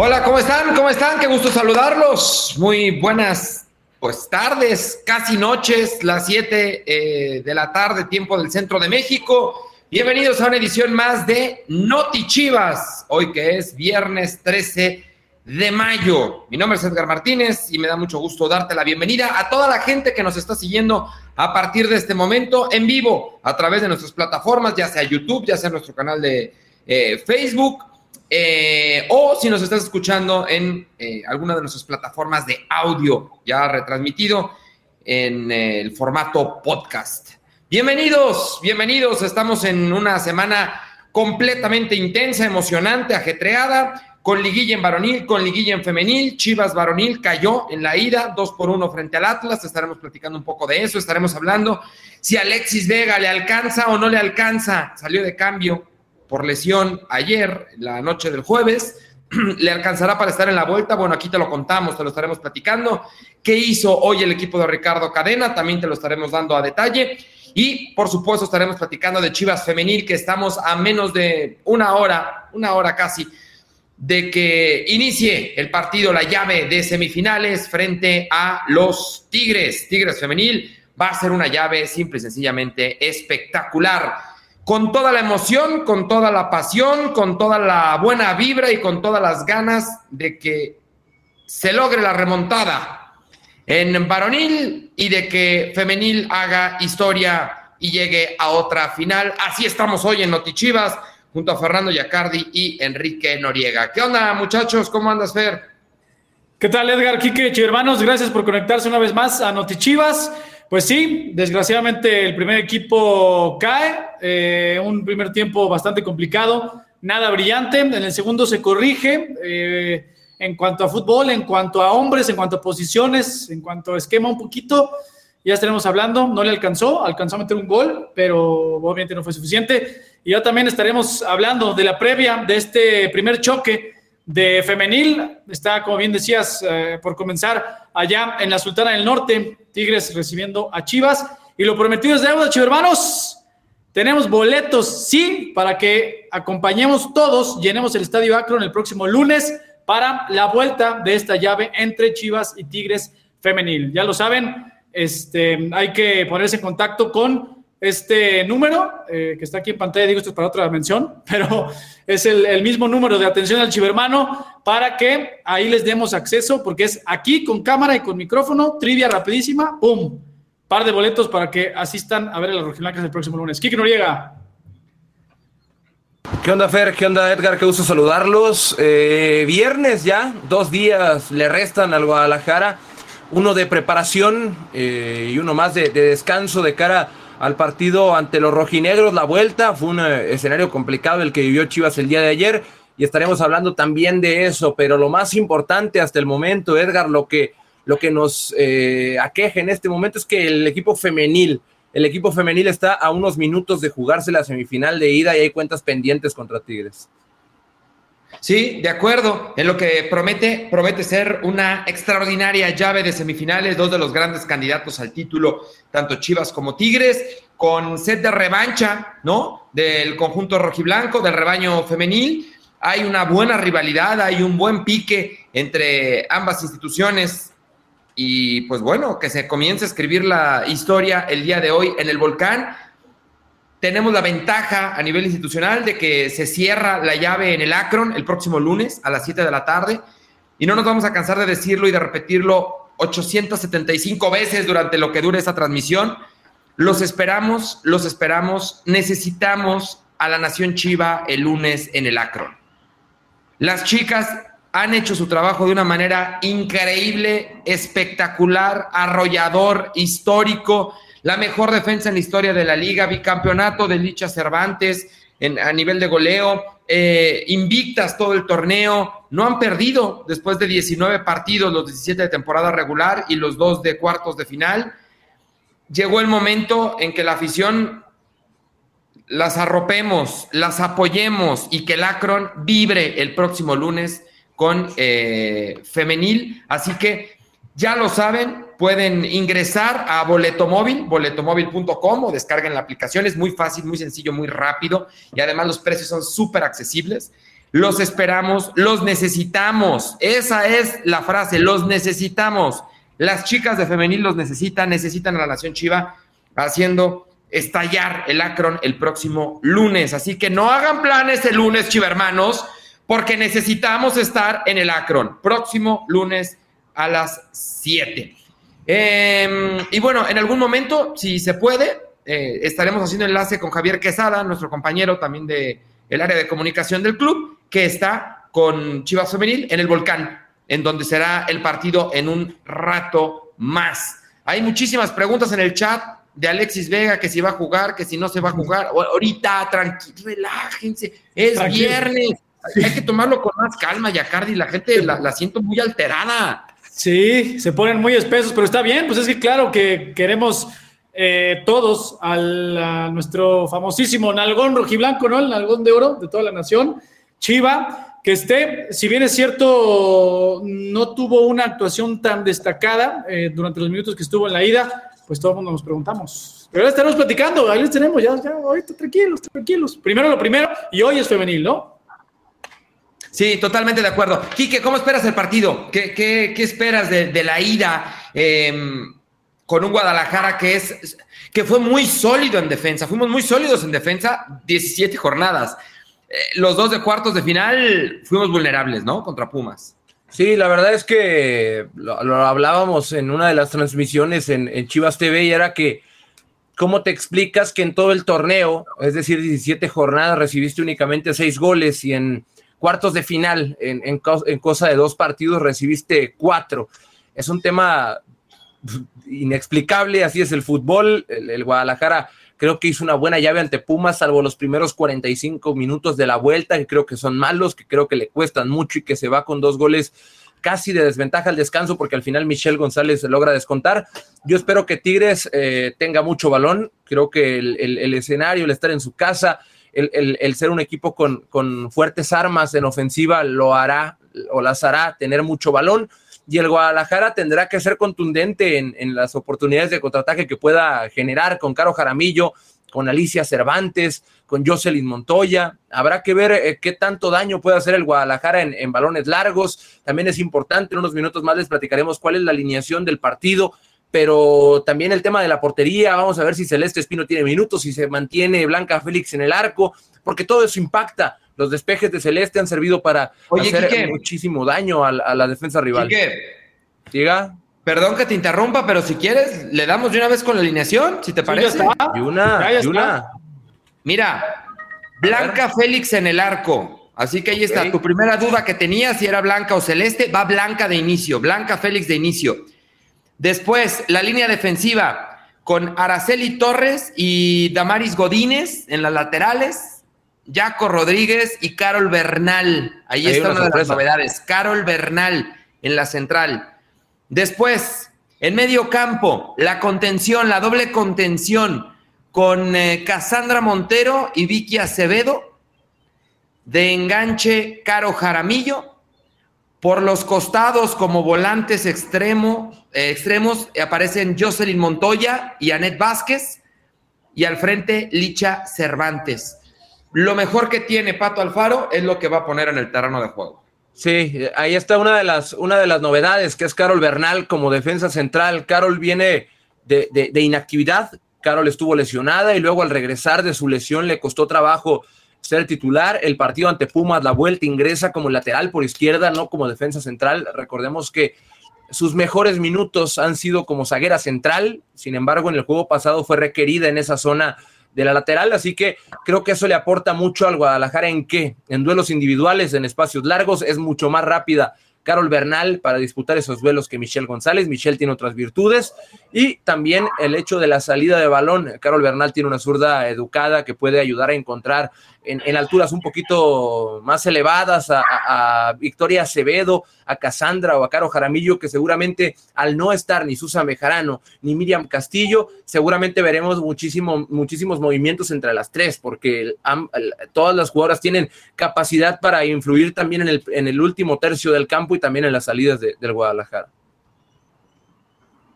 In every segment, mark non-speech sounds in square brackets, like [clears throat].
Hola, ¿cómo están? ¿Cómo están? Qué gusto saludarlos. Muy buenas pues tardes, casi noches, las 7 eh, de la tarde, tiempo del centro de México. Bienvenidos a una edición más de Noti Chivas, hoy que es viernes 13 de mayo. Mi nombre es Edgar Martínez y me da mucho gusto darte la bienvenida a toda la gente que nos está siguiendo a partir de este momento en vivo a través de nuestras plataformas, ya sea YouTube, ya sea nuestro canal de eh, Facebook eh, o si nos estás escuchando en eh, alguna de nuestras plataformas de audio ya retransmitido en el formato podcast. Bienvenidos, bienvenidos. Estamos en una semana completamente intensa, emocionante, ajetreada, con liguilla en varonil, con liguilla en femenil. Chivas varonil cayó en la ida, dos por uno frente al Atlas. Estaremos platicando un poco de eso. Estaremos hablando si Alexis Vega le alcanza o no le alcanza. Salió de cambio por lesión ayer, la noche del jueves. [clears throat] ¿Le alcanzará para estar en la vuelta? Bueno, aquí te lo contamos, te lo estaremos platicando. ¿Qué hizo hoy el equipo de Ricardo Cadena? También te lo estaremos dando a detalle. Y por supuesto estaremos platicando de Chivas Femenil, que estamos a menos de una hora, una hora casi, de que inicie el partido, la llave de semifinales frente a los Tigres. Tigres Femenil va a ser una llave simple y sencillamente espectacular con toda la emoción, con toda la pasión, con toda la buena vibra y con todas las ganas de que se logre la remontada en varonil y de que femenil haga historia y llegue a otra final. Así estamos hoy en Notichivas junto a Fernando Yacardi y Enrique Noriega. ¿Qué onda, muchachos? ¿Cómo andas, Fer? ¿Qué tal, Edgar, Quique, hermanos? Gracias por conectarse una vez más a Notichivas. Pues sí, desgraciadamente el primer equipo cae, eh, un primer tiempo bastante complicado, nada brillante, en el segundo se corrige eh, en cuanto a fútbol, en cuanto a hombres, en cuanto a posiciones, en cuanto a esquema un poquito, ya estaremos hablando, no le alcanzó, alcanzó a meter un gol, pero obviamente no fue suficiente. Y ya también estaremos hablando de la previa de este primer choque de femenil. Está, como bien decías, eh, por comenzar allá en la Sultana del Norte, Tigres recibiendo a Chivas. Y lo prometido es deuda, hermanos. Tenemos boletos, sí, para que acompañemos todos, llenemos el Estadio Akron el próximo lunes para la vuelta de esta llave entre Chivas y Tigres femenil. Ya lo saben, este, hay que ponerse en contacto con este número eh, que está aquí en pantalla, digo esto es para otra mención, [laughs] pero es el, mismo número de atención al chivermano para que ahí les demos acceso, porque es aquí con cámara y con micrófono, trivia rapidísima, ¡pum! Par de boletos para que asistan a ver a las rojiblancas el próximo lunes. Kike Noriega. ¿Qué onda, Fer? ¿Qué onda, Edgar? Qué gusto saludarlos. Eh, viernes ya, dos días le restan al Guadalajara, uno de preparación eh, y uno más de, de descanso de cara al partido ante los rojinegros. La vuelta fue un eh, escenario complicado el que vivió Chivas el día de ayer y estaremos hablando también de eso. Pero lo más importante hasta el momento, Edgar, lo que, lo que nos eh, aqueja en este momento es que el equipo femenil, el equipo femenil está a unos minutos de jugarse la semifinal de ida y hay cuentas pendientes contra Tigres. Sí, de acuerdo. En lo que promete, promete ser una extraordinaria llave de semifinales, dos de los grandes candidatos al título, tanto Chivas como Tigres, con set de revancha, ¿no? Del conjunto rojiblanco, del rebaño femenil. Hay una buena rivalidad, hay un buen pique entre ambas instituciones. Y pues bueno, que se comience a escribir la historia el día de hoy en el volcán tenemos la ventaja a nivel institucional de que se cierra la llave en el Akron el próximo lunes a las 7 de la tarde y no nos vamos a cansar de decirlo y de repetirlo 875 veces durante lo que dure esa transmisión. Los esperamos, los esperamos, necesitamos a la Nación Chiva el lunes en el Akron. Las chicas han hecho su trabajo de una manera increíble, espectacular, arrollador, histórico la mejor defensa en la historia de la liga, bicampeonato de Licha Cervantes a nivel de goleo, eh, invictas todo el torneo, no han perdido después de 19 partidos, los 17 de temporada regular y los dos de cuartos de final. Llegó el momento en que la afición las arropemos, las apoyemos y que el Akron vibre el próximo lunes con eh, femenil. Así que ya lo saben, pueden ingresar a Boletomóvil, boletomóvil.com o descarguen la aplicación. Es muy fácil, muy sencillo, muy rápido y además los precios son súper accesibles. Los esperamos, los necesitamos. Esa es la frase, los necesitamos. Las chicas de femenil los necesitan, necesitan a la Nación Chiva haciendo estallar el Akron el próximo lunes. Así que no hagan planes el lunes, Chiva hermanos, porque necesitamos estar en el Akron próximo lunes a las 7. Em, y bueno, en algún momento, si se puede, eh, estaremos haciendo enlace con Javier Quesada, nuestro compañero también de el área de comunicación del club, que está con Chivas Femenil en el Volcán en donde será el partido en un rato más. Hay muchísimas preguntas en el chat de Alexis Vega, que si va a jugar, que si no se va a jugar. Ahorita, tranquilo, relájense, es viernes. Hay que tomarlo con más calma, Yacardi. La gente la, siento muy alterada. Sí, se ponen muy espesos, pero está bien. Pues es que claro que queremos eh, todos al, a nuestro famosísimo Nalgón rojiblanco, ¿no? El Nalgón de Oro de toda la nación, Chiva que esté, si bien es cierto, no tuvo una actuación tan destacada eh, durante los minutos que estuvo en la ida, pues todo el mundo nos preguntamos. Pero ahora estaremos platicando, ahí les tenemos, ya, ya, ahorita tranquilos, tranquilos. Primero lo primero, y hoy es femenil, ¿no? Sí, totalmente de acuerdo. Quique, ¿cómo esperas el partido? ¿Qué, qué, qué esperas de, la ida em, con un Guadalajara que es que fue muy sólido en defensa? Fuimos muy sólidos en defensa 17 jornadas. Eh, los dos de cuartos de final fuimos vulnerables, ¿no? Contra Pumas. Sí, la verdad es que lo, hablábamos en una de las transmisiones en, Chivas TV y era que, ¿cómo te explicas que en todo el torneo, es decir, 17 jornadas, recibiste únicamente 6 goles y en cuartos de final, en, cosa de dos partidos, recibiste 4? Es un tema inexplicable, así es el fútbol. el Guadalajara Creo que hizo una buena llave ante Pumas, salvo los primeros 45 minutos de la vuelta, que creo que son malos, que creo que le cuestan mucho y que se va con dos goles casi de desventaja al descanso, porque al final Michelle González logra descontar. Yo espero que Tigres eh, tenga mucho balón. Creo que el, escenario, el estar en su casa, el, ser un equipo con, con fuertes armas en ofensiva, lo hará o las hará tener mucho balón y el Guadalajara tendrá que ser contundente en, las oportunidades de contraataque que pueda generar con Caro Jaramillo, con Alicia Cervantes, con Jocelyn Montoya. Habrá que ver eh, qué tanto daño puede hacer el Guadalajara en, balones largos. También es importante, en unos minutos más les platicaremos cuál es la alineación del partido, pero también el tema de la portería. Vamos a ver si Celeste Espino tiene minutos, si se mantiene Blanca Félix en el arco, porque todo eso impacta los despejes de Celeste han servido para hacer muchísimo daño a, la defensa rival. Diga. Perdón que te interrumpa, pero si quieres, le damos de una vez con la alineación, si te parece. Y una, y una. Mira, Blanca Félix en el arco. Así que ahí está. Tu primera duda que tenías, si era Blanca o Celeste, va Blanca de inicio. Blanca Félix de inicio. Después, la línea defensiva con Araceli Torres y Damaris Godínez en las laterales. Jaco Rodríguez y Carol Bernal. Ahí está una, de las novedades. Carol Bernal en la central. Después, en medio campo, la contención, la doble contención con eh, Cassandra Montero y Vicky Acevedo. De enganche, Caro Jaramillo. Por los costados, como volantes extremo, eh, extremos, aparecen Jocelyn Montoya y Anet Vázquez. Y al frente, Licha Cervantes lo mejor que tiene Pato Alfaro es lo que va a poner en el terreno de juego. Sí, ahí está una de las, una de las novedades, que es Carol Bernal como defensa central. Carol viene de, de, inactividad, Carol estuvo lesionada y luego al regresar de su lesión le costó trabajo ser titular. El partido ante Pumas, la vuelta ingresa como lateral por izquierda, no como defensa central. Recordemos que sus mejores minutos han sido como zaguera central, sin embargo en el juego pasado fue requerida en esa zona de la lateral, así que creo que eso le aporta mucho al Guadalajara en qué, en duelos individuales, en espacios largos, es mucho más rápida Carol Bernal para disputar esos duelos que Michelle González. Michelle tiene otras virtudes y también el hecho de la salida de balón. Carol Bernal tiene una zurda educada que puede ayudar a encontrar en, alturas un poquito más elevadas a, Victoria Acevedo, a Cassandra o a Caro Jaramillo, que seguramente al no estar ni Susan Bejarano ni Miriam Castillo, seguramente veremos muchísimo, muchísimos movimientos entre las tres, porque todas las jugadoras tienen capacidad para influir también en el, en el último tercio del campo y también en las salidas del Guadalajara.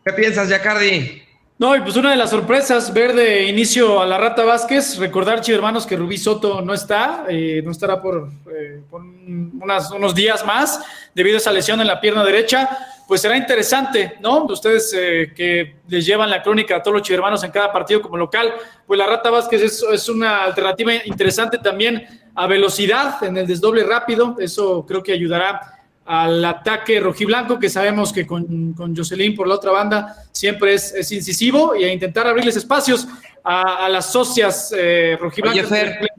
¿Qué piensas, Yacardi? No, y pues una de las sorpresas, ver de inicio a la Rata Vázquez, recordar, chicos hermanos, que Rubí Soto no está, eh, no estará por, eh, unos días más debido a esa lesión en la pierna derecha. Pues será interesante, ¿no? Ustedes eh, que les llevan la crónica a todos los hermanos en cada partido como local, pues la Rata Vázquez es, es una alternativa interesante también a velocidad en el desdoble rápido, eso creo que ayudará al ataque rojiblanco, que sabemos que con, con Jocelyn por la otra banda siempre es, es incisivo, y a intentar abrirles espacios a, a las socias eh, rojiblancas.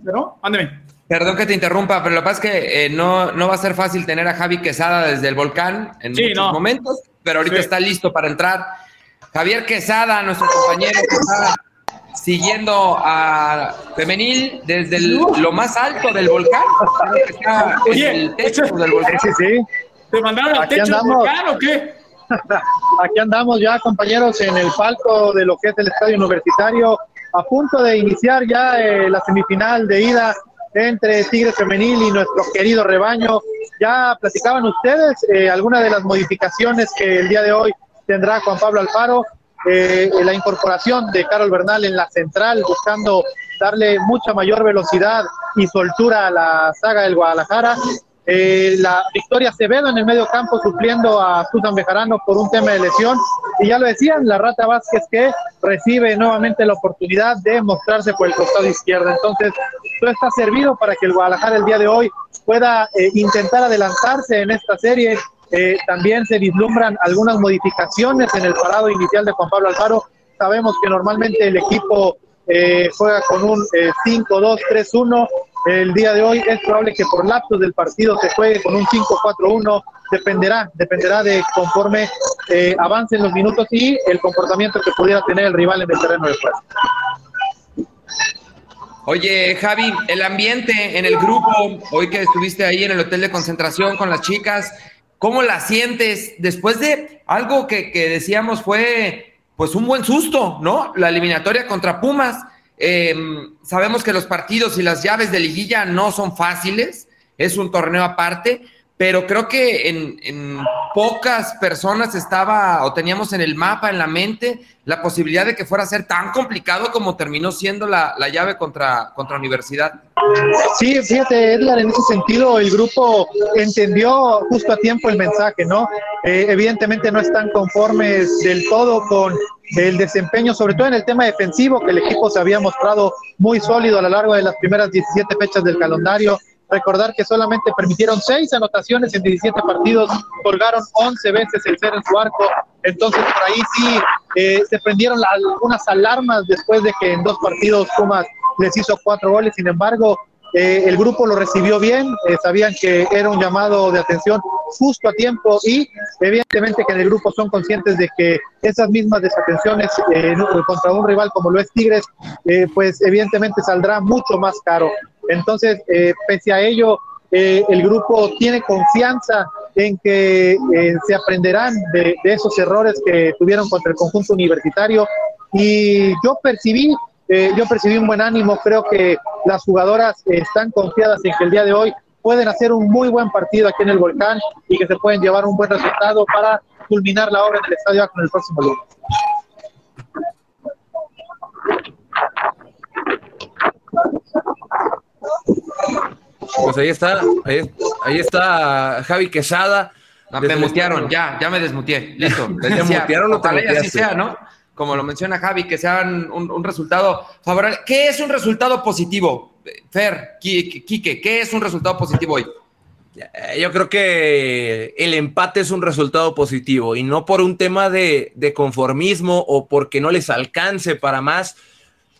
¿no? Perdón que te interrumpa, pero lo que pasa es que eh, no, no va a ser fácil tener a Javi Quesada desde el volcán en muchos momentos, pero ahorita está listo para entrar. Javier Quesada, nuestro compañero Quesada, siguiendo a Femenil desde lo más alto del volcán. Oye, el techo del volcán. Sí, sí. ¿Te mandaron al techo del volcán o qué? [laughs] Aquí andamos ya, compañeros, en el palco de lo que es el estadio universitario, a punto de iniciar ya eh, la semifinal de ida entre Tigres Femenil y nuestro querido rebaño. Ya platicaban ustedes eh, algunas de las modificaciones que el día de hoy tendrá Juan Pablo Alfaro eh, la incorporación de Carol Bernal en la central, buscando darle mucha mayor velocidad y soltura a la saga del Guadalajara. Eh, la Victoria Acevedo en el medio campo supliendo a Susan Bejarano por un tema de lesión. Y ya lo decían, la Rata Vázquez que recibe nuevamente la oportunidad de mostrarse por el costado izquierdo. Entonces, todo está servido para que el Guadalajara el día de hoy pueda eh, intentar adelantarse en esta serie eh, también se vislumbran algunas modificaciones en el parado inicial de Juan Pablo Alfaro. Sabemos que normalmente el equipo eh, juega con un 5-2-3-1. Eh, el día de hoy es probable que por lapsos del partido se juegue con un 5-4-1. Dependerá, dependerá de conforme avancen los minutos y el comportamiento que pudiera tener el rival en el terreno de juego. Oye, Javi, el ambiente en el grupo, hoy que estuviste ahí en el hotel de concentración con las chicas, ¿Cómo la sientes después de algo que, decíamos fue pues un buen susto, ¿no? La eliminatoria contra Pumas. Em, sabemos que los partidos y las llaves de liguilla no son fáciles, es un torneo aparte, pero creo que en, pocas personas estaba o teníamos en el mapa, en la mente, la posibilidad de que fuera a ser tan complicado como terminó siendo la, llave contra, contra Universidad. Sí, fíjate, Edgar, en ese sentido el grupo entendió justo a tiempo el mensaje, ¿no? Eh, evidentemente no están conformes del todo con el desempeño, sobre todo en el tema defensivo, que el equipo se había mostrado muy sólido a lo largo de las primeras 17 fechas del calendario Recordar que solamente permitieron seis anotaciones en 17 partidos, colgaron 11 veces el cero en su arco. Entonces, por ahí sí eh, se prendieron algunas alarmas después de que en dos partidos Pumas les hizo cuatro goles. Sin embargo, eh, el grupo lo recibió bien, eh, sabían que era un llamado de atención justo a tiempo y evidentemente que en el grupo son conscientes de que esas mismas desatenciones contra un rival como lo es Tigres, pues evidentemente saldrá mucho más caro. Entonces, eh, pese a ello, eh, el grupo tiene confianza en que eh, se aprenderán de, esos errores que tuvieron contra el conjunto universitario. Y yo percibí, yo percibí un buen ánimo. Creo que las jugadoras están confiadas en que el día de hoy pueden hacer un muy buen partido aquí en el Volcán y que se pueden llevar un buen resultado para culminar la obra en el estadio con el próximo lunes. Pues ahí está, ahí, está Javi Quesada. me mutearon, ya, ya me desmuteé. Listo. [laughs] ¿Te mutearon o te así sea, ¿no? Como lo menciona Javi, que sea un, resultado favorable. ¿Qué es un resultado positivo? Fer, Quique, ¿qué es un resultado positivo hoy? Eh, yo creo que el empate es un resultado positivo y no por un tema de, de conformismo o porque no les alcance para más.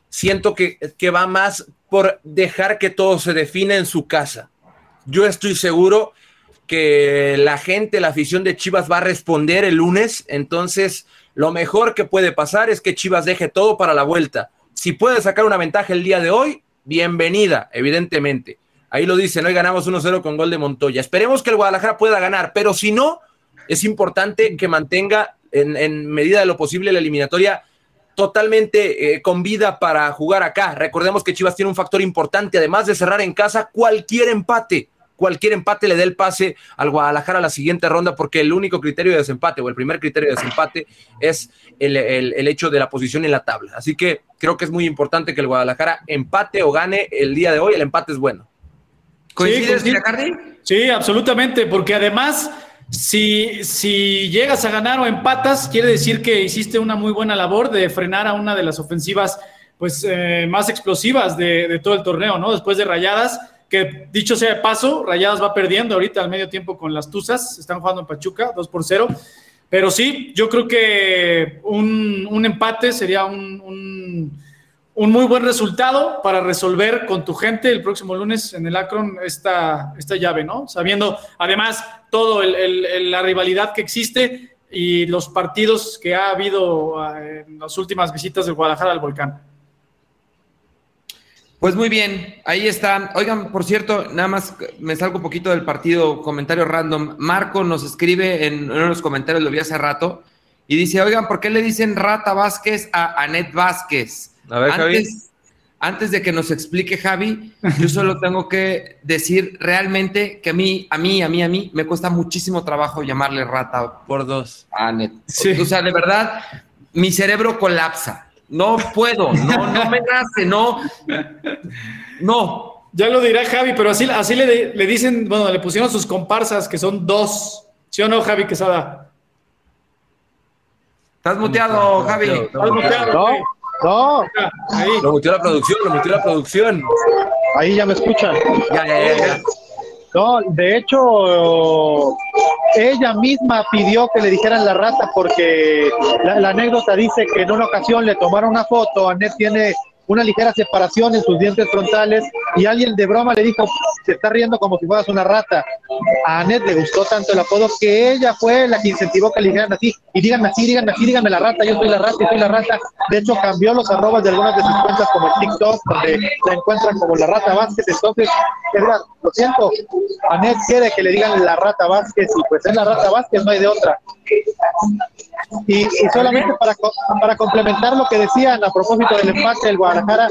Siento que, que va más por dejar que todo se define en su casa. Yo estoy seguro que la gente, la afición de Chivas va a responder el lunes, entonces lo mejor que puede pasar es que Chivas deje todo para la vuelta. Si puede sacar una ventaja el día de hoy, bienvenida, evidentemente. Ahí lo dicen, hoy ganamos 1-0 con gol de Montoya. Esperemos que el Guadalajara pueda ganar, pero si no, es importante que mantenga en, en medida de lo posible la eliminatoria totalmente eh, con vida para jugar acá. Recordemos que Chivas tiene un factor importante, además de cerrar en casa, cualquier empate, cualquier empate le dé el pase al Guadalajara a la siguiente ronda, porque el único criterio de desempate o el primer criterio de desempate es el, el hecho de la posición en la tabla. Así que creo que es muy importante que el Guadalajara empate o gane el día de hoy. El empate es bueno. ¿Coincides, sí, Sí, absolutamente, porque además, si, llegas a ganar o empatas, quiere decir que hiciste una muy buena labor de frenar a una de las ofensivas pues, eh, más explosivas de, todo el torneo, ¿no? Después de Rayadas, que dicho sea de paso, Rayadas va perdiendo ahorita al medio tiempo con las Tuzas, están jugando en Pachuca, 2 por 0. Pero sí, yo creo que un, empate sería un muy buen resultado para resolver con tu gente el próximo lunes en el Akron esta, esta llave, ¿no? Sabiendo además todo la rivalidad que existe y los partidos que ha habido ah, en las últimas visitas del Guadalajara al volcán. Pues muy bien, ahí está. Oigan, por cierto, nada más me salgo un poquito del partido, comentario random. Marco nos escribe en uno de los comentarios, lo vi hace rato, y dice, oigan, ¿por qué le dicen Rata Vázquez a Anet Vázquez? A ver, Javi. Antes de que nos explique Javi, yo [laughs] solo tengo que decir realmente que a mí, a mí, a mí, a mí, me cuesta muchísimo trabajo llamarle rata por dos a Anet. O sea, de verdad, mi cerebro colapsa. No puedo, no, no me nace, no. No. Ya lo dirá Javi, pero así, así le, le dicen, bueno, le pusieron sus comparsas, que son dos. ¿Sí o no, Javi Quesada? Estás muteado, Javi. Estás muteado. No. Ahí. Lo metió la producción, lo metió la producción. Ahí ya me escuchan. Ya, ya, ya, No, de hecho, ella misma pidió que le dijeran la rata porque la, la anécdota dice que en una ocasión le tomaron una foto, Anet tiene una ligera separación en sus dientes frontales y alguien de broma le dijo, se está riendo como si fueras una rata. A Anet le gustó tanto el apodo que ella fue la que incentivó que le dijeran así, y díganme así, díganme así, díganme la rata, yo soy la rata y soy la rata. De hecho, cambió los arrobas de algunas de sus cuentas como el TikTok, donde la encuentran como la rata Vázquez. Entonces, lo siento, Anet quiere que le digan la rata Vázquez y pues es la rata Vázquez, no hay de otra. Y, solamente para, para complementar lo que decían a propósito del empate del Guadalajara,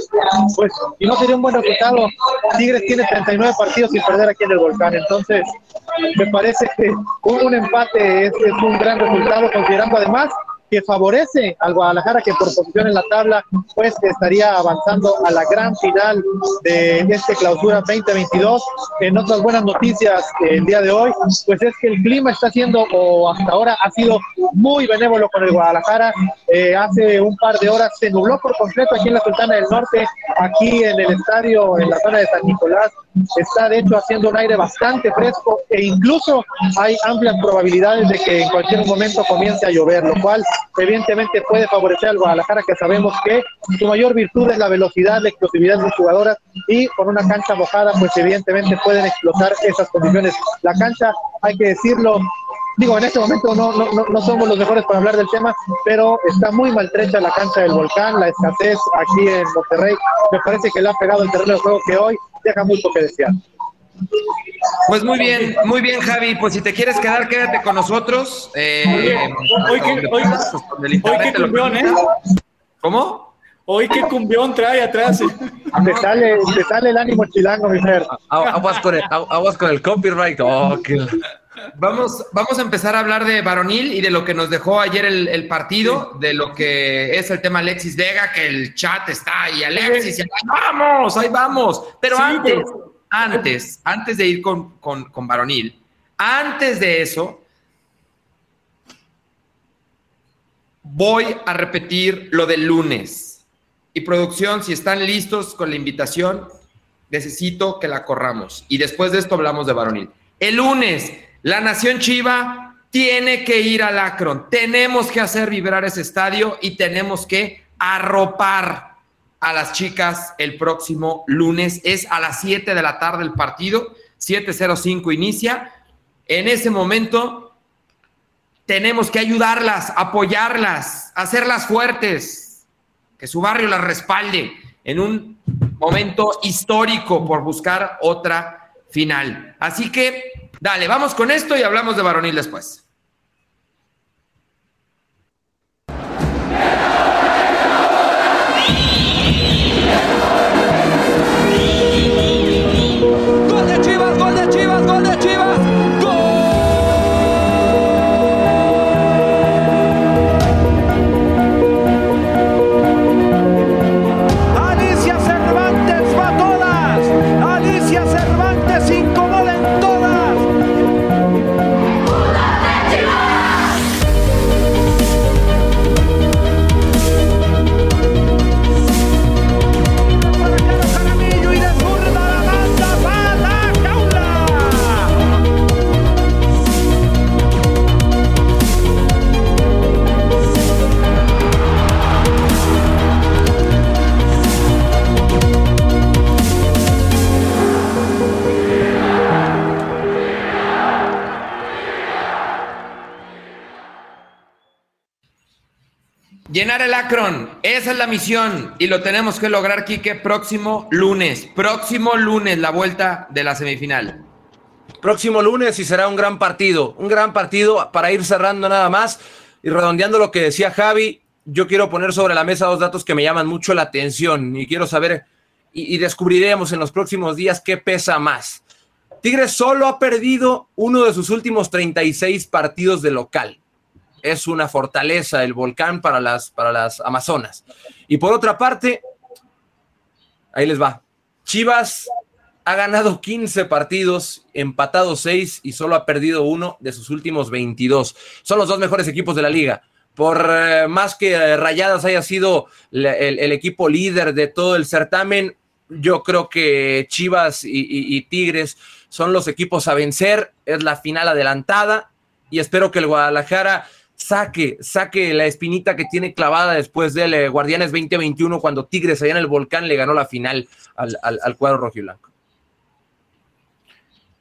pues y no sería un buen resultado. Tigres tiene 39 partidos sin perder aquí en el Volcán, entonces me parece que un, empate es un gran resultado, considerando además que favorece al Guadalajara que por posición en la tabla pues estaría avanzando a la gran final de este clausura 2022. En otras buenas noticias el día de hoy pues es que el clima está siendo o hasta ahora ha sido muy benévolo con el Guadalajara. Eh, hace un par de horas se nubló por completo aquí en la Sultana del Norte, aquí en el estadio en la zona de San Nicolás está de hecho haciendo un aire bastante fresco e incluso hay amplias probabilidades de que en cualquier momento comience a llover, lo cual evidentemente puede favorecer al Guadalajara, que sabemos que su mayor virtud es la velocidad, la explosividad de sus jugadoras y con una cancha mojada, pues evidentemente pueden explotar esas condiciones. La cancha, hay que decirlo, digo, en este momento no, no, no, somos los mejores para hablar del tema, pero está muy maltrecha la cancha del volcán, la escasez aquí en Monterrey, me parece que le ha pegado el terreno de juego que hoy deja mucho que desear. Pues muy bien, muy bien, Javi. Pues si te quieres quedar, quédate con nosotros. Eh, hoy, que, hoy, hoy cumbión, ¿eh? ¿Cómo? Hoy qué cumbión trae atrás. Te sale, te sale el ánimo chilango, mi fer. Aguas con el, aguas con el copyright. Oh, Vamos, vamos a empezar a hablar de Varonil y de lo que nos dejó ayer el, partido, de lo que es el tema Alexis Vega, que el chat está ahí, Alexis, ahí vamos, ahí vamos. Pero antes, antes, antes de ir con, con, Varonil, antes de eso, voy a repetir lo del lunes. Y producción, si están listos con la invitación, necesito que la corramos. Y después de esto hablamos de Varonil. El lunes, la Nación Chiva tiene que ir al Akron. Tenemos que hacer vibrar ese estadio y tenemos que arropar a las chicas el próximo lunes. Es a las 7 de la tarde el partido, 7.05 inicia. En ese momento tenemos que ayudarlas, apoyarlas, hacerlas fuertes, que su barrio las respalde en un momento histórico por buscar otra final. Así que, dale, vamos con esto y hablamos de varonil después. La misión y lo tenemos que lograr, Quique, próximo lunes. Próximo lunes, la vuelta de la semifinal. Próximo lunes y será un gran partido, un gran partido para ir cerrando nada más y redondeando lo que decía Javi. Yo quiero poner sobre la mesa dos datos que me llaman mucho la atención y quiero saber y, y descubriremos en los próximos días qué pesa más. Tigres solo ha perdido uno de sus últimos 36 partidos de local es una fortaleza el volcán para las, para las Amazonas. Y por otra parte, ahí les va. Chivas ha ganado 15 partidos, empatado 6 y solo ha perdido uno de sus últimos 22. Son los dos mejores equipos de la liga. Por eh, más que eh, Rayadas haya sido el, equipo líder de todo el certamen, yo creo que Chivas y Tigres son los equipos a vencer. Es la final adelantada y espero que el Guadalajara saque, saque la espinita que tiene clavada después del eh, Guardianes 2021 cuando Tigres allá en el volcán le ganó la final al, al, cuadro rojo y blanco.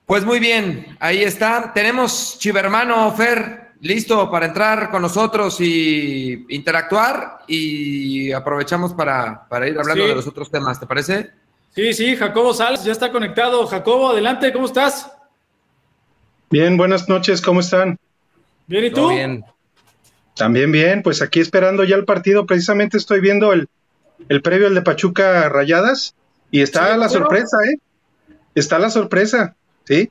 Pues muy bien, ahí está. Tenemos Chivermano Fer listo para entrar con nosotros y interactuar y aprovechamos para, ir hablando de los otros temas, ¿te parece? Sí, sí, Jacobo Sals ya está conectado. Jacobo, adelante, ¿cómo estás? Bien, buenas noches, ¿cómo están? Bien, ¿y tú? Bien. También bien, pues aquí esperando ya el partido, precisamente estoy viendo el, el previo al de Pachuca Rayadas y está la sorpresa, ¿eh? Está la sorpresa, ¿sí?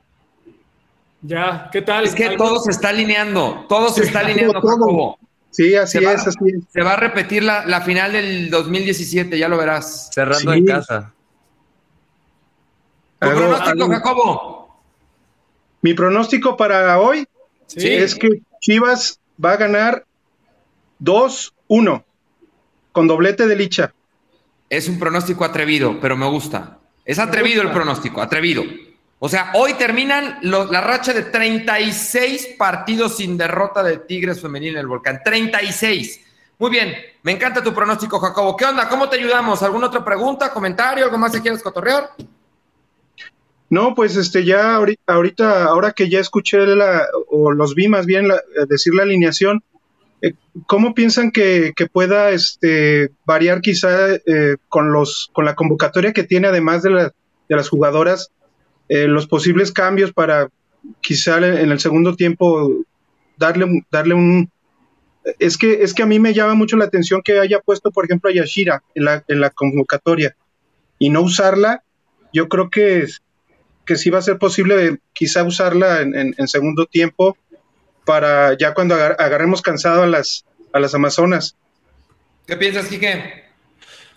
Ya, ¿qué tal? Es que todo se está alineando, todo se está [laughs] alineando, todo. Sí, así es, así es. Se va a repetir la, final del 2017, ya lo verás. Cerrando en casa. ¿Tu pronóstico, Jacobo? Mi pronóstico para hoy es que Chivas va a ganar 2-1 con doblete de Licha. Es un pronóstico atrevido, pero me gusta. Es atrevido el pronóstico, atrevido. O sea, hoy terminan la racha de 36 partidos sin derrota de Tigres Femenil en el Volcán. 36. Muy bien, me encanta tu pronóstico, Jacobo. ¿Qué onda? ¿Cómo te ayudamos? ¿Alguna otra pregunta, comentario, algo más que quieras cotorrear? No, pues este ya ahorita, ahora que ya escuché la, o los vi más bien decir la alineación, eh, ¿Cómo piensan que, pueda este, variar quizá eh, con, los, con la convocatoria que tiene, además de, de las jugadoras, eh, los posibles cambios para quizá en el segundo tiempo darle, darle un... Es que, es que a mí me llama mucho la atención que haya puesto, por ejemplo, a Yashira en la, en la convocatoria y no usarla. Yo creo que, que sí va a ser posible quizá usarla en segundo tiempo para ya cuando agarremos cansado a las, a las Amazonas. ¿Qué piensas, Quique?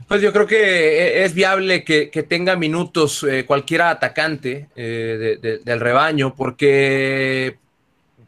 Pues yo creo que e-, es viable que, tenga minutos eh, cualquier atacante eh, del rebaño, porque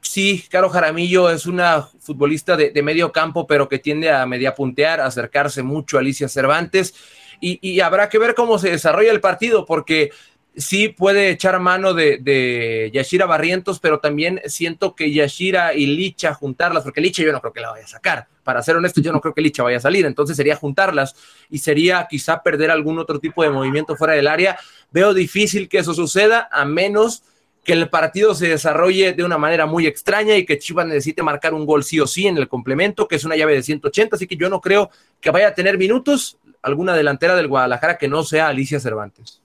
sí, Caro Jaramillo es una futbolista de, medio campo, pero que tiende a media puntear, a acercarse mucho a Alicia Cervantes, y, y, habrá que ver cómo se desarrolla el partido, porque sí puede echar mano de, Yashira Barrientos, pero también siento que Yashira y Licha juntarlas, porque Licha yo no creo que la vaya a sacar. Para ser honesto, yo no creo que Licha vaya a salir, entonces sería juntarlas y sería quizá perder algún otro tipo de movimiento fuera del área. Veo difícil que eso suceda, a menos que el partido se desarrolle de una manera muy extraña y que Chivas necesite marcar un gol sí o sí en el complemento, que es una llave de 180, así que yo no creo que vaya a tener minutos alguna delantera del Guadalajara que no sea Alicia Cervantes.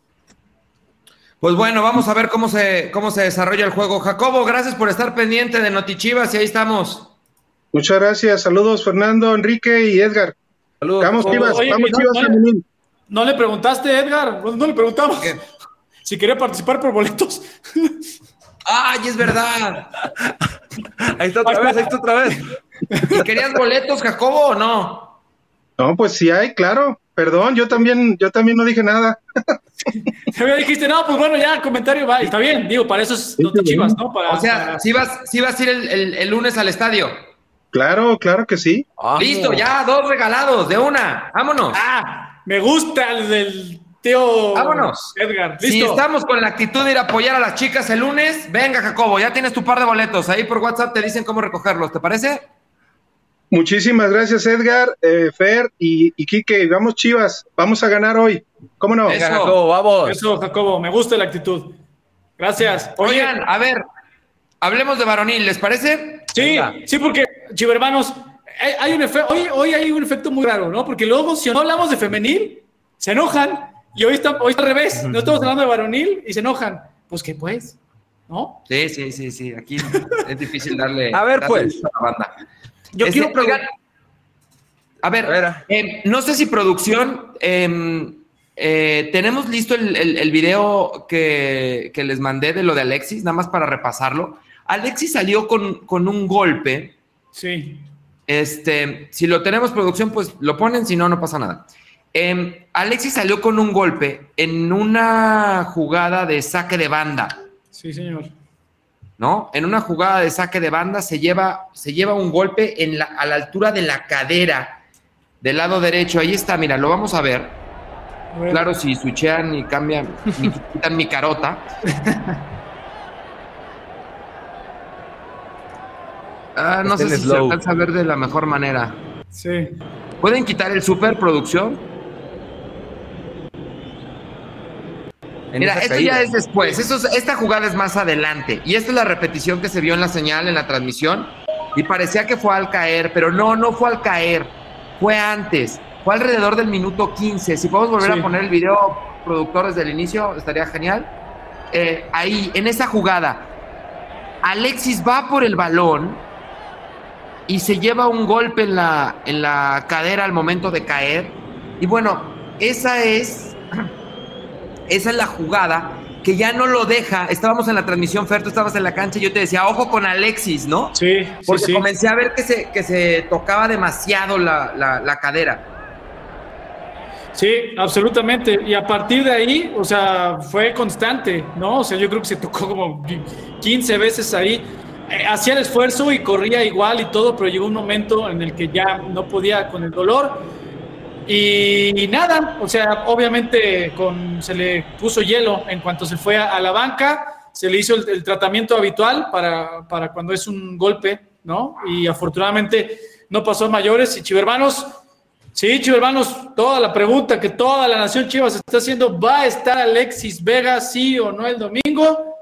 Pues bueno, vamos a ver cómo se, cómo se desarrolla el juego. Jacobo, gracias por estar pendiente de Notichivas y ahí estamos. Muchas gracias. Saludos, Fernando, Enrique y Edgar. Saludos. Vamos, Chivas. vamos, Chivas. No, le preguntaste, Edgar. No, le preguntamos si quería participar por boletos. ¡Ay, es verdad! ahí está otra vez, ahí está otra vez. ¿Y querías boletos, Jacobo, o no? No, pues sí hay, claro. Perdón, yo también, yo también no dije nada. [laughs] me dijiste, no, pues bueno, ya, el comentario va. Está bien, digo, para eso es no te chivas, ¿no? o sea, si vas, si vas a ir el, lunes al estadio. Claro, claro que sí. Listo, ya, dos regalados, de una. Vámonos. Ah, me gusta el del tío Vámonos. Edgar. ¿listo? Si estamos con la actitud de ir a apoyar a las chicas el lunes, venga, Jacobo, ya tienes tu par de boletos. Ahí por WhatsApp te dicen cómo recogerlos, ¿te parece? Muchísimas gracias, Edgar, eh, Fer y, y Quique. Vamos, Chivas, vamos a ganar hoy. ¿Cómo no? Eso, Jacobo, vamos. Eso, Jacobo, me gusta la actitud. Gracias. Oigan, a ver, hablemos de varonil, ¿les parece? Sí, sí, porque, chivermanos, hay un hoy, hoy hay un efecto muy raro, ¿no? Porque luego, si no hablamos de femenil, se enojan. Y hoy está, hoy está al revés. No estamos hablando de varonil y se enojan. Pues que pues, ¿no? Sí, sí, sí, sí. Aquí es difícil darle. A ver, pues. A la banda. Yo Este, quiero preguntar. A ver, A ver. eh, no sé si producción. eh, eh, tenemos listo el, el- el video que, que les mandé de lo de Alexis, nada más para repasarlo. Alexis salió con, con un golpe. Sí. Este, si lo tenemos producción, pues lo ponen, si no, no pasa nada. Em, Alexis salió con un golpe en una jugada de saque de banda, Sí, señor. ¿No? En una jugada de saque de banda se lleva, se lleva un golpe en la, a la altura de la cadera del lado derecho. Ahí está, mira, lo vamos a ver. Claro, si switchean y cambian, y [laughs] quitan mi carota. Ah, no sé si se alcanza a ver de la mejor manera. Sí. ¿Pueden quitar el superproducción? En Mira, esto caída. ya es después. Eso es- esta jugada es más adelante. Y esta es la repetición que se vio en la señal, en la transmisión. Y parecía que fue al caer, pero no, no fue al caer. Fue antes. Fue alrededor del minuto 15. Si podemos volver Sí. a poner el video, productor, desde el inicio, estaría genial. Eh, ahí, en esa jugada, Alexis va por el balón y se lleva un golpe en la, en la cadera al momento de caer. Y bueno, esa es, esa es la jugada que ya no lo deja. Estábamos en la transmisión, Fer, tú estabas en la cancha y yo te decía, ojo con Alexis, ¿no? Sí, sí, Porque sí. comencé a ver que se, que se tocaba demasiado la, la- la cadera. Sí, absolutamente. Y a partir de ahí, o sea, fue constante, ¿no? O sea, yo creo que se tocó como 15 veces ahí. Eh, hacía el esfuerzo y corría igual y todo, pero llegó un momento en el que ya no podía con el dolor. Y, nada, o sea, obviamente se le puso hielo en cuanto se fue a, la banca, se le hizo el, el tratamiento habitual para, para cuando es un golpe, ¿no? Y afortunadamente no pasó a mayores. Y Chivermanos, Sí, Chivermanos, toda la pregunta que toda la nación Chivas está haciendo, ¿va a estar Alexis Vega sí o no el domingo?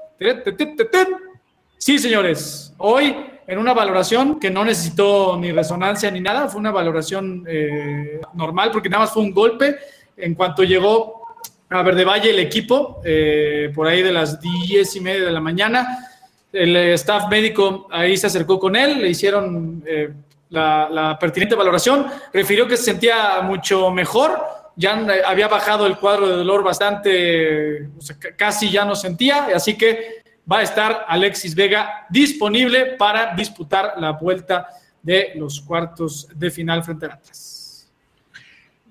Sí, señores, hoy en una valoración que no necesitó ni resonancia ni nada, fue una valoración eh, normal porque nada más fue un golpe. En cuanto llegó a Verde Valle el equipo, eh, por ahí de las diez y media de la mañana, el staff médico ahí se acercó con él, le hicieron eh, la, pertinente valoración, refirió que se sentía mucho mejor, ya había bajado el cuadro de dolor bastante, o sea, casi ya no sentía, así que va a estar Alexis Vega disponible para disputar la vuelta de los cuartos de final frente al Atlas.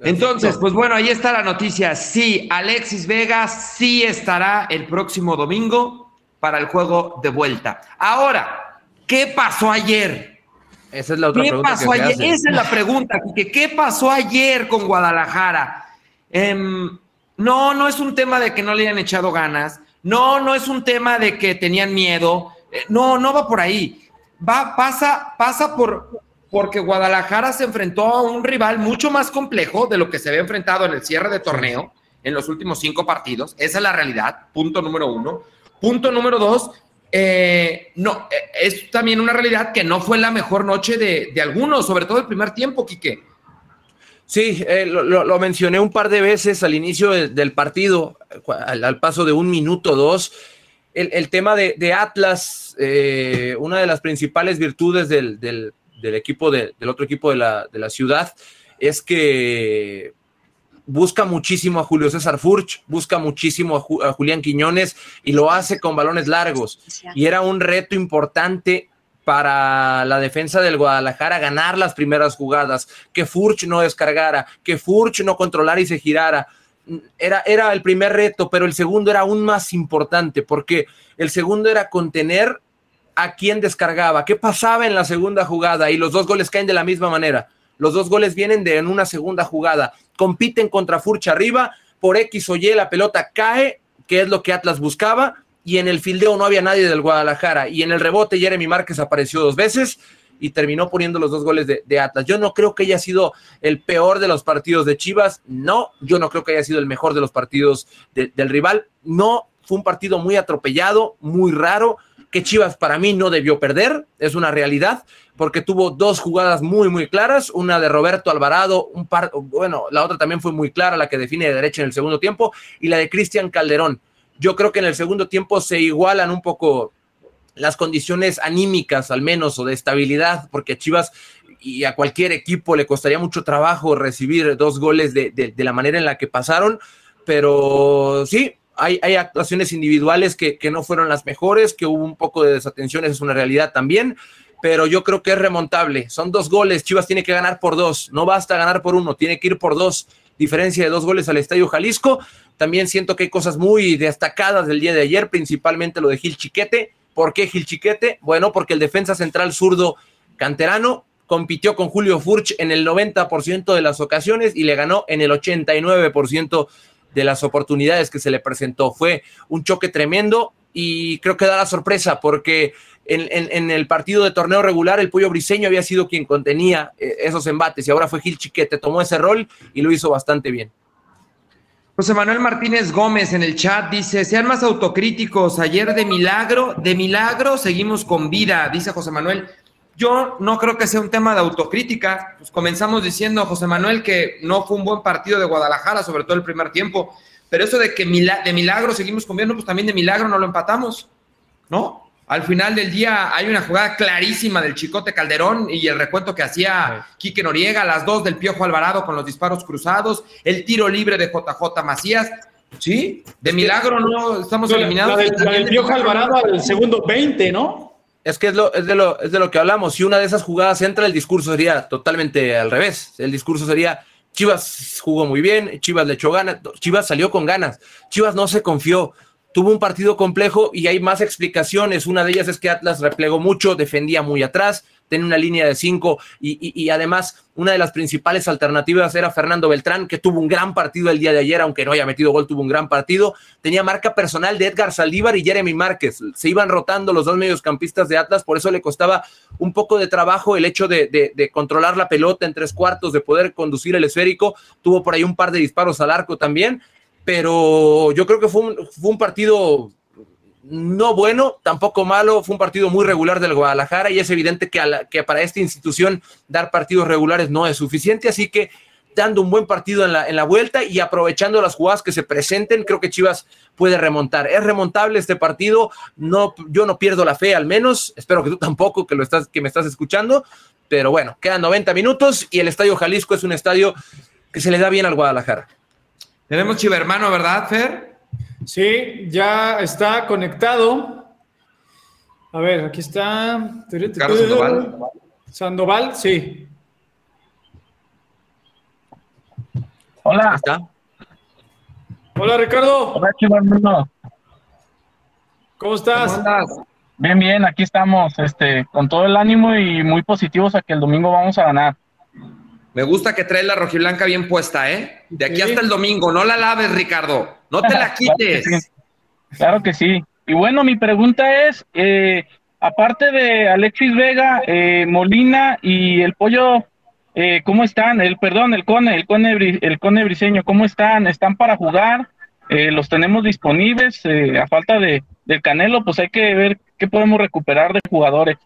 Entonces, pues bueno, ahí está la noticia. Sí, Alexis Vega sí estará el próximo domingo para el juego de vuelta. Ahora, ¿qué pasó ayer? Esa es la otra ¿Qué pregunta pasó que se ayer? hace. Esa es la pregunta, Quique. ¿Qué pasó ayer con Guadalajara? Em, no, no es un tema de que no le hayan echado ganas. No, no es un tema de que tenían miedo. Eh, No, no va por ahí. Va, pasa, pasa por porque Guadalajara se enfrentó a un rival mucho más complejo de lo que se había enfrentado en el cierre de torneo en los últimos cinco partidos. Esa es la realidad. Punto número uno. Punto número dos. eh, no, eh, es también una realidad que no fue la mejor noche de, de algunos, sobre todo el primer tiempo, Quique. Sí, eh, lo, lo- lo mencioné un par de veces al inicio del, del partido, al paso de un minuto, dos. El, el tema de, de Atlas, eh, una de las principales virtudes del, del- del equipo, de- del otro equipo de la, de la ciudad, es que busca muchísimo a Julio César Furch, busca muchísimo a, Ju- a Julián Quiñones y lo hace con balones largos. Y era un reto importante para la defensa del Guadalajara ganar las primeras jugadas, que Furch no descargara, que Furch no controlara y se girara. Era, era el primer reto, pero el segundo era aún más importante, porque el segundo era contener a quien descargaba, qué pasaba en la segunda jugada, y los dos goles caen de la misma manera. Los dos goles vienen de en una segunda jugada, compiten contra Furch arriba, por X o Y la pelota cae, que es lo que Atlas buscaba, y en el fildeo no había nadie del Guadalajara, y en el rebote Jeremy Márquez apareció dos veces y terminó poniendo los dos goles de, Atlas. Yo no creo que haya sido el peor de los partidos de Chivas, no, yo no creo que haya sido el mejor de los partidos de- del rival, no, fue un partido muy atropellado, muy raro, que Chivas para mí no debió perder, es una realidad, porque tuvo dos jugadas muy, muy claras, una de Roberto Alvarado, un par, bueno, la otra también fue muy clara, la que define de derecha en el segundo tiempo, y la de Cristian Calderón. Yo creo que en el segundo tiempo se igualan un poco las condiciones anímicas al menos o de estabilidad, porque a Chivas y a cualquier equipo le costaría mucho trabajo recibir dos goles de, de, la manera en la que pasaron, pero sí, hay, hay actuaciones individuales que, que, no fueron las mejores, que hubo un poco de desatenciones, es una realidad también, pero yo creo que es remontable. Son dos goles, Chivas tiene que ganar por dos, no basta ganar por uno, tiene que ir por dos, diferencia de dos goles al Estadio Jalisco. También siento que hay cosas muy destacadas del día de ayer, principalmente lo de Gil Chiquete. ¿Por qué Gil Chiquete? Bueno, porque el defensa central zurdo canterano compitió con Julio Furch en el 90% de las ocasiones y le ganó en el 89% de las oportunidades que se le presentó. Fue un choque tremendo y creo que da la sorpresa porque en, el partido de torneo regular el Pollo Briseño había sido quien contenía eh, esos embates y ahora fue Gil Chiquete, tomó ese rol y lo hizo bastante bien. José Manuel Martínez Gómez en el chat dice, sean más autocríticos, ayer de milagro, de milagro seguimos con vida, dice José Manuel. Yo no creo que sea un tema de autocrítica. Pues comenzamos diciendo, José Manuel, que no fue un buen partido de Guadalajara, sobre todo el primer tiempo. Pero eso de que de milagro seguimos con vida, pues también de milagro no lo empatamos, ¿no? Al final del día hay una jugada clarísima del Chicote Calderón y el recuento que hacía Quique Noriega, las dos del Piojo Alvarado con los disparos cruzados, el tiro libre de JJ Macías. Sí, de milagro no estamos eliminados. La del, Piojo Alvarado al segundo 20, ¿no? Es que es, lo, es, de lo, es de lo que hablamos. Si una de esas jugadas entra, el discurso sería totalmente al revés. El discurso sería, Chivas jugó muy bien, Chivas le echó ganas, Chivas salió con ganas, Chivas no se confió, tuvo un partido complejo y hay más explicaciones. Una de ellas es que Atlas replegó mucho, defendía muy atrás, tenía una línea de cinco y, además una de las principales alternativas era Fernando Beltrán, que tuvo un gran partido el día de ayer, aunque no haya metido gol, tuvo un gran partido. Tenía marca personal de Edgar Saldívar y Jeremy Márquez. Se iban rotando los dos mediocampistas de Atlas, por eso le costaba un poco de trabajo el hecho de, de controlar la pelota en tres cuartos, de poder conducir el esférico. Tuvo por ahí un par de disparos al arco también pero yo creo que fue un, partido no bueno, tampoco malo, fue un partido muy regular del Guadalajara y es evidente que, para esta institución dar partidos regulares no es suficiente, así que dando un buen partido en la, en la vuelta y aprovechando las jugadas que se presenten, creo que Chivas puede remontar. Es remontable este partido, no, yo no pierdo la fe al menos, espero que tú tampoco, que, lo estás, que me estás escuchando, pero bueno, quedan 90 minutos y el Estadio Jalisco es un estadio que se le da bien al Guadalajara. Tenemos Chivermano, ¿verdad, Fer? Sí, ya está conectado. A ver, aquí está. Carlos Sandoval. Sandoval, sí. Hola. ¿Está? Hola, Ricardo. Hola, Chivermano. ¿Cómo estás? ¿Cómo estás? Bien, bien, aquí estamos, este, con todo el ánimo y muy positivos a que el domingo vamos a ganar. Me gusta que traes la rojiblanca bien puesta, ¿eh? De aquí hasta el domingo. No la laves, Ricardo. No te la [laughs] quites. Claro que sí. Y bueno, mi pregunta es, eh, aparte de Alexis Vega, eh, Molina y el Pollo, eh, ¿cómo están? El perdón, el Cone, el Cone, el Cone Briseño, ¿cómo están? ¿Están para jugar? ¿Los tenemos disponibles? a falta de, del Canelo, pues hay que ver qué podemos recuperar de jugadores.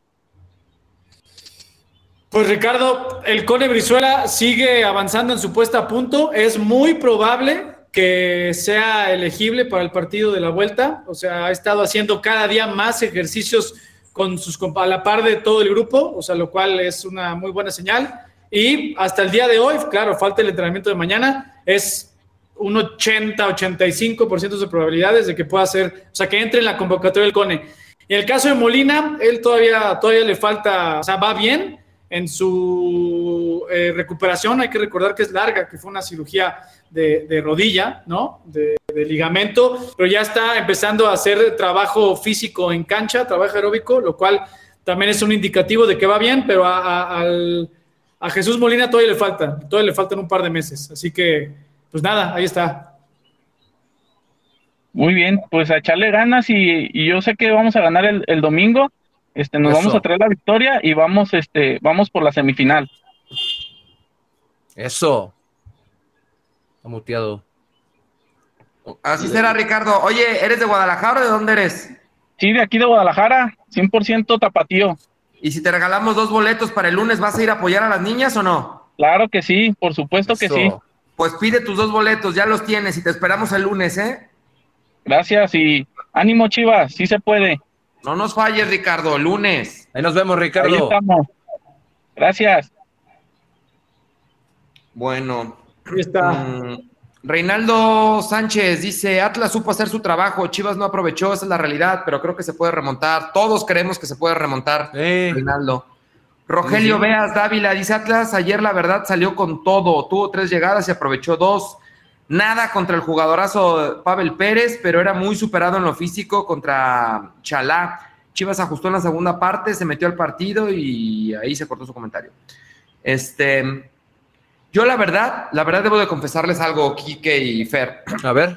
Pues Ricardo, el Cone Brizuela sigue avanzando en su puesta a punto. Es muy probable que sea elegible para el partido de la vuelta. O sea, ha estado haciendo cada día más ejercicios con sus a la par de todo el grupo, o sea, lo cual es una muy buena señal. Y hasta el día de hoy, claro, falta el entrenamiento de mañana, es un 80-85% de probabilidades de que pueda ser, o sea, que entre en la convocatoria del CONE. En el caso de Molina, él todavía, todavía le falta, o sea, va bien, en su eh, recuperación. Hay que recordar que es larga, que fue una cirugía de, rodilla, ¿no? De, ligamento, pero ya está empezando a hacer trabajo físico en cancha, trabajo aeróbico, lo cual también es un indicativo de que va bien, pero a, Jesús Molina todavía le falta, todavía le faltan un par de meses. Así que, pues nada, ahí está. Muy bien, pues a echarle ganas y, yo sé que vamos a ganar el domingo este, nos vamos a traer la victoria y vamos, este, vamos por la semifinal. Eso. Está muteado. Así será, Ricardo. Oye, ¿eres de Guadalajara o de dónde eres? Sí, de aquí de Guadalajara, 100% tapatío. Y si te regalamos dos boletos para el lunes, ¿vas a ir a apoyar a las niñas o no? Claro que sí, por supuesto que sí. Pues pide tus dos boletos, ya los tienes y te esperamos el lunes, ¿eh? Gracias y ánimo Chivas, sí se puede. No nos falles, Ricardo, lunes. Ahí nos vemos, Ricardo. Ahí estamos. Gracias. Bueno. Ahí está. Mm, Reinaldo Sánchez dice, Atlas supo hacer su trabajo, Chivas no aprovechó, esa es la realidad, pero creo que se puede remontar. Todos creemos que se puede remontar, Sí. Reinaldo. Rogelio Sí. Veas Dávila dice, Atlas ayer la verdad salió con todo, tuvo tres llegadas y aprovechó dos. Nada contra el jugadorazo Pavel Pérez, pero era muy superado en lo físico contra Chalá. Chivas ajustó en la segunda parte, se metió al partido y ahí se cortó su comentario. Este, yo la verdad, la verdad debo de confesarles algo, Quique y Fer. A ver.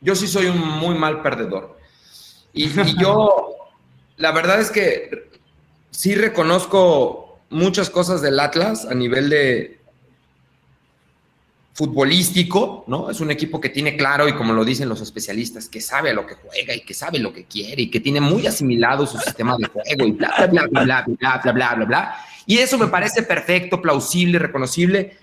Yo sí soy un muy mal perdedor. Y, y yo, [laughs] la verdad es que sí reconozco muchas cosas del Atlas a nivel de futbolístico, ¿no? Es un equipo que tiene claro, y como lo dicen los especialistas, que sabe a lo que juega y que sabe lo que quiere y que tiene muy asimilado su sistema de juego y bla, bla, bla, bla, bla, bla, bla, bla, bla. Y eso me parece perfecto, plausible, reconocible.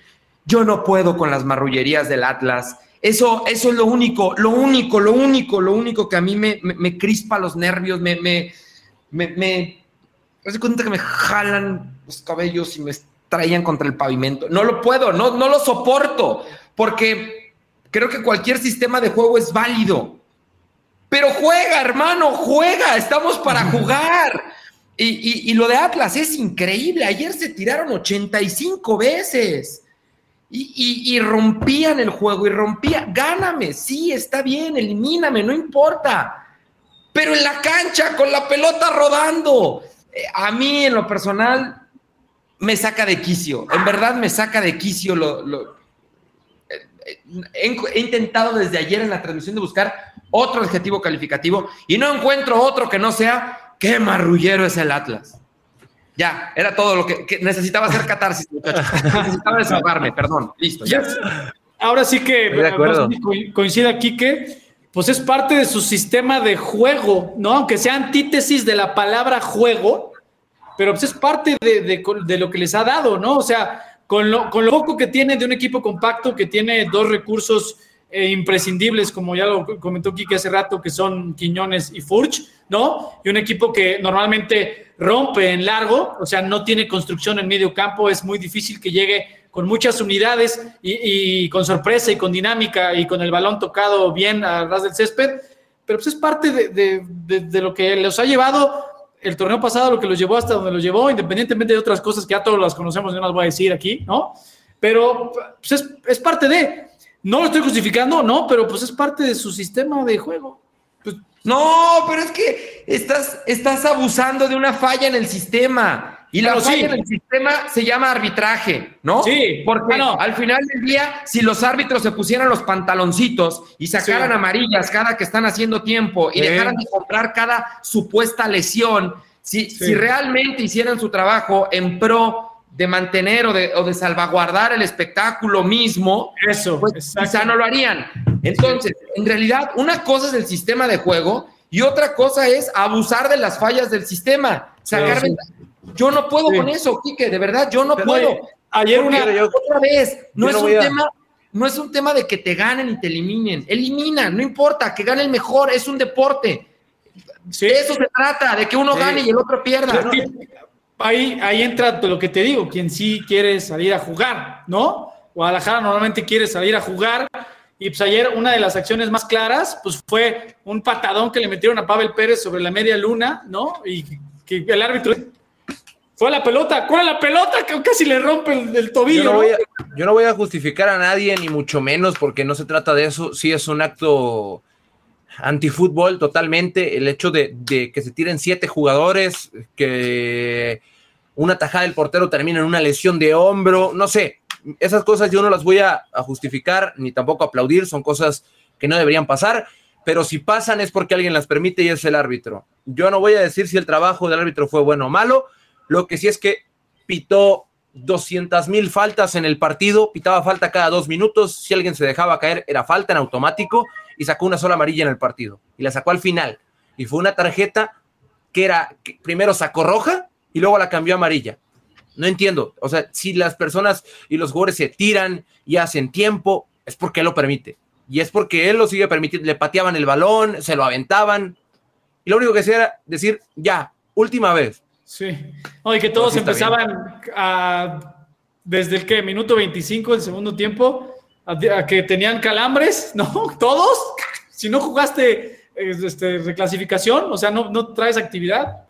Yo no puedo con las marrullerías del Atlas. Eso, eso es lo único, lo único, lo único, lo único que a mí me, crispa los nervios, me, me, me, me, me cuenta que me jalan los cabellos y me traían contra el pavimento. No lo puedo, no, no lo soporto, porque creo que cualquier sistema de juego es válido. Pero juega, hermano, juega, estamos para jugar. Y, y, y lo de Atlas es increíble. Ayer se tiraron 85 veces. Y, y, y, rompían el juego y rompían. Gáname, sí, está bien, elimíname, no importa. Pero en la cancha, con la pelota rodando. Eh, a mí, en lo personal, me saca de quicio. En verdad, me saca de quicio. Lo, lo eh, he, he, intentado desde ayer en la transmisión de buscar otro adjetivo calificativo y no encuentro otro que no sea qué marrullero es el Atlas. Ya, era todo lo que, que necesitaba hacer catarsis, muchachos. necesitaba desahogarme, perdón. Listo, ya. Ahora sí que de coincide aquí que pues es parte de su sistema de juego, ¿no? Aunque sea antítesis de la palabra juego, pero pues es parte de, de, lo que les ha dado, ¿no? O sea, con lo, con lo, poco que tiene de un equipo compacto que tiene dos recursos eh, imprescindibles, como ya lo comentó Kike hace rato, que son Quiñones y Furch, ¿no? Y un equipo que normalmente rompe en largo, o sea, no tiene construcción en medio campo, es muy difícil que llegue con muchas unidades y, con sorpresa y con dinámica y con el balón tocado bien a ras del césped, pero pues es parte de, de lo que los ha llevado el torneo pasado, lo que los llevó hasta donde los llevó, independientemente de otras cosas que ya todos las conocemos, no las voy a decir aquí, ¿no? Pero pues es, es parte de, no lo estoy justificando, no, pero pues es parte de su sistema de juego. Pues, no, pero es que estás, estás abusando de una falla en el sistema. Y la Pero falla sí. en el sistema se llama arbitraje, ¿no? Sí, Porque al final del día, si los árbitros se pusieran los pantaloncitos y sacaran Sí. amarillas cada que están haciendo tiempo y Sí. dejaran de comprar cada supuesta lesión, si, realmente hicieran su trabajo en pro de mantener o de, o de salvaguardar el espectáculo mismo, eso, pues quizá no lo harían. Entonces, en realidad, una cosa es el sistema de juego y otra cosa es abusar de las fallas del sistema. Sacar Sí. Yo no puedo Sí. con eso, Quique, de verdad, yo no Pero, puedo. oye, ayer una- yo- otra vez, no es no un a- tema, no es un tema de que te ganen y te eliminen. Elimina, no importa, que gane el mejor, es un deporte. Sí. De eso se trata, de que uno Sí. gane y el otro pierda. Ahí, ahí entra lo que te digo, quien sí quiere salir a jugar, ¿no? Guadalajara normalmente quiere salir a jugar y pues ayer una de las acciones más claras pues fue un patadón que le metieron a Pavel Pérez sobre la media luna, ¿no? Y que el árbitro a la pelota, ¿cuál es la pelota? Que casi le rompe el, el tobillo. Yo no, ¿no? voy a, yo no voy a justificar a nadie, ni mucho menos, porque no se trata de eso. Sí es un acto antifútbol totalmente. El hecho de, de que se tiren siete jugadores, que una tajada del portero termina en una lesión de hombro, no sé. Esas cosas yo no las voy a, a justificar ni tampoco aplaudir, son cosas que no deberían pasar, pero si pasan es porque alguien las permite y es el árbitro. Yo no voy a decir si el trabajo del árbitro fue bueno o malo, lo que sí es que pitó 200 mil faltas en el partido, pitaba falta cada dos minutos, si alguien se dejaba caer era falta en automático y sacó una sola amarilla en el partido. Y la sacó al final. Y fue una tarjeta que era, primero sacó roja y luego la cambió a amarilla. No entiendo. O sea, si las personas y los jugadores se tiran y hacen tiempo, es porque él lo permite. Y es porque él lo sigue permitiendo. Le pateaban el balón, se lo aventaban. Y lo único que hacía era decir, ya, última vez. Sí. y que todos empezaban a, desde el que, minuto 25 del segundo tiempo, a, que tenían calambres, [laughs] ¿no? Todos. Si no jugaste este, reclasificación, o sea, no, no traes actividad.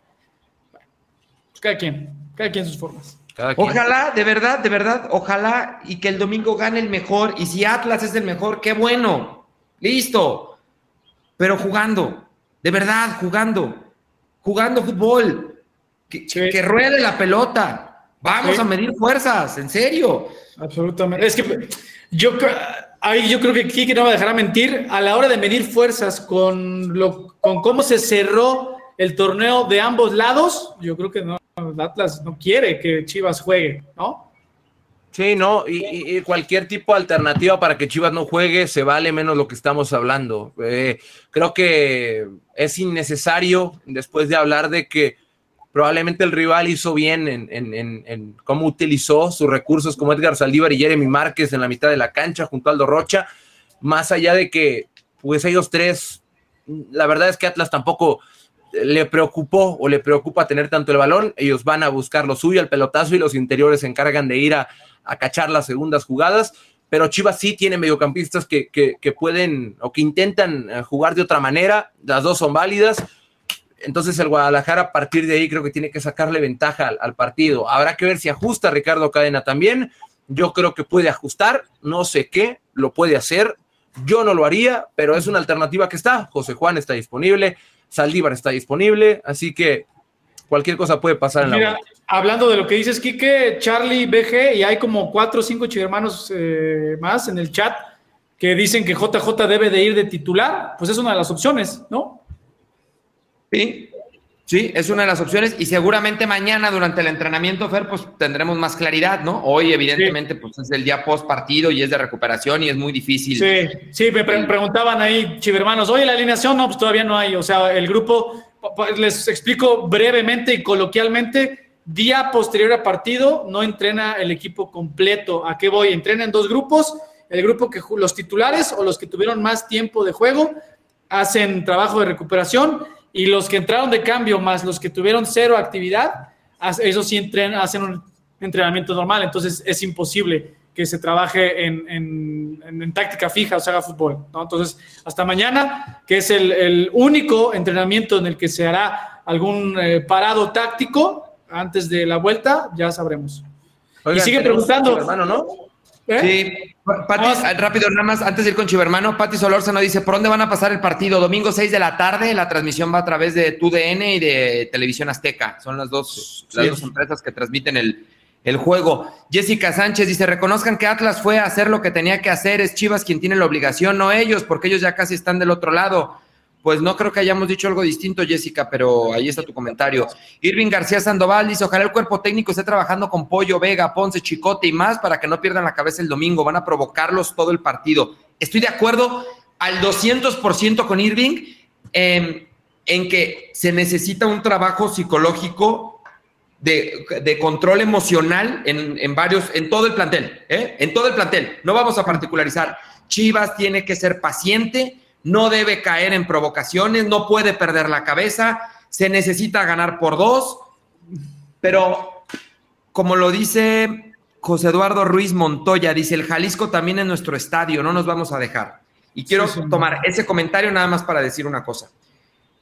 Pues cada quien, cada quien sus formas. Ojalá, de verdad, de verdad, ojalá y que el domingo gane el mejor. Y si Atlas es el mejor, qué bueno. Listo. Pero jugando, de verdad, jugando. Jugando fútbol. Que, ruede la pelota. Vamos a medir fuerzas, en serio. Absolutamente. Es que yo, ahí yo creo que Kiki no me dejará mentir. A la hora de medir fuerzas con, lo, con cómo se cerró el torneo de ambos lados, yo creo que no, Atlas no quiere que Chivas juegue, ¿no? Sí, no, y, cualquier tipo de alternativa para que Chivas no juegue se vale menos lo que estamos hablando. Eh, creo que es innecesario, después de hablar de que probablemente el rival hizo bien en, cómo utilizó sus recursos como Edgar Saldívar y Jeremy Márquez en la mitad de la cancha junto a Aldo Rocha, más allá de que pues ellos tres, la verdad es que Atlas tampoco le preocupó o le preocupa tener tanto el balón, ellos van a buscar lo suyo, el pelotazo y los interiores se encargan de ir a, cachar las segundas jugadas, pero Chivas sí tiene mediocampistas que, que, pueden o que intentan eh, jugar de otra manera, las dos son válidas, entonces el Guadalajara a partir de ahí creo que tiene que sacarle ventaja al, al partido. Habrá que ver si ajusta Ricardo Cadena también, yo creo que puede ajustar, no sé qué, lo puede hacer, yo no lo haría, pero es una alternativa que está, José Juan está disponible, Saldívar está disponible, así que cualquier cosa puede pasar en la Hablando de lo que dices, Quique, Charlie, BG, y hay como cuatro o cinco hermanos eh, más en el chat que dicen que JJ debe de ir de titular, pues es una de las opciones, ¿no? Sí, Sí, es una de las opciones y seguramente mañana durante el entrenamiento, Fer, pues tendremos más claridad, ¿no? Hoy evidentemente pues es el día post partido y es de recuperación y es muy difícil. Sí, sí, me preguntaban ahí, chivermanos, oye, la alineación, no, pues todavía no hay, o sea, el grupo, les explico brevemente y coloquialmente, día posterior a partido no entrena el equipo completo. ¿A qué voy? Entrena en dos grupos, el grupo que los titulares o los que tuvieron más tiempo de juego hacen trabajo de recuperación y los que entraron de cambio más los que tuvieron cero actividad, esos sí hacen un entrenamiento normal, entonces es imposible que se trabaje en, táctica fija o se haga fútbol. ¿no? Entonces, hasta mañana, que es el, único entrenamiento en el que se hará algún eh, parado táctico antes de la vuelta, ya sabremos. y sigue preguntando. Hermano, ¿no? ¿Eh? Sí, Pati, rápido, nada más, antes de ir con Chivermano, Pati Solórzano dice, ¿por dónde van a pasar el partido? Domingo 6 de la tarde, la transmisión va a través de TUDN y de Televisión Azteca. Son las dos, las dos empresas que transmiten el, el juego. Jessica Sánchez dice, reconozcan que Atlas fue a hacer lo que tenía que hacer, es Chivas quien tiene la obligación, no ellos, porque ellos ya casi están del otro lado. Pues no creo que hayamos dicho algo distinto, Jessica, pero ahí está tu comentario. Irving García Sandoval dice: Ojalá el cuerpo técnico esté trabajando con Pollo, Vega, Ponce, Chicote y más para que no pierdan la cabeza el domingo. Van a provocarlos todo el partido. Estoy de acuerdo al 200% con Irving em, en que se necesita un trabajo psicológico de, control emocional en, varios, en todo el plantel, ¿eh? en todo el plantel. No vamos a particularizar. Chivas tiene que ser paciente no debe caer en provocaciones, no puede perder la cabeza, se necesita ganar por dos, pero como lo dice José Eduardo Ruiz Montoya, dice, el Jalisco también es nuestro estadio, no nos vamos a dejar. Y quiero tomar ese comentario nada más para decir una cosa.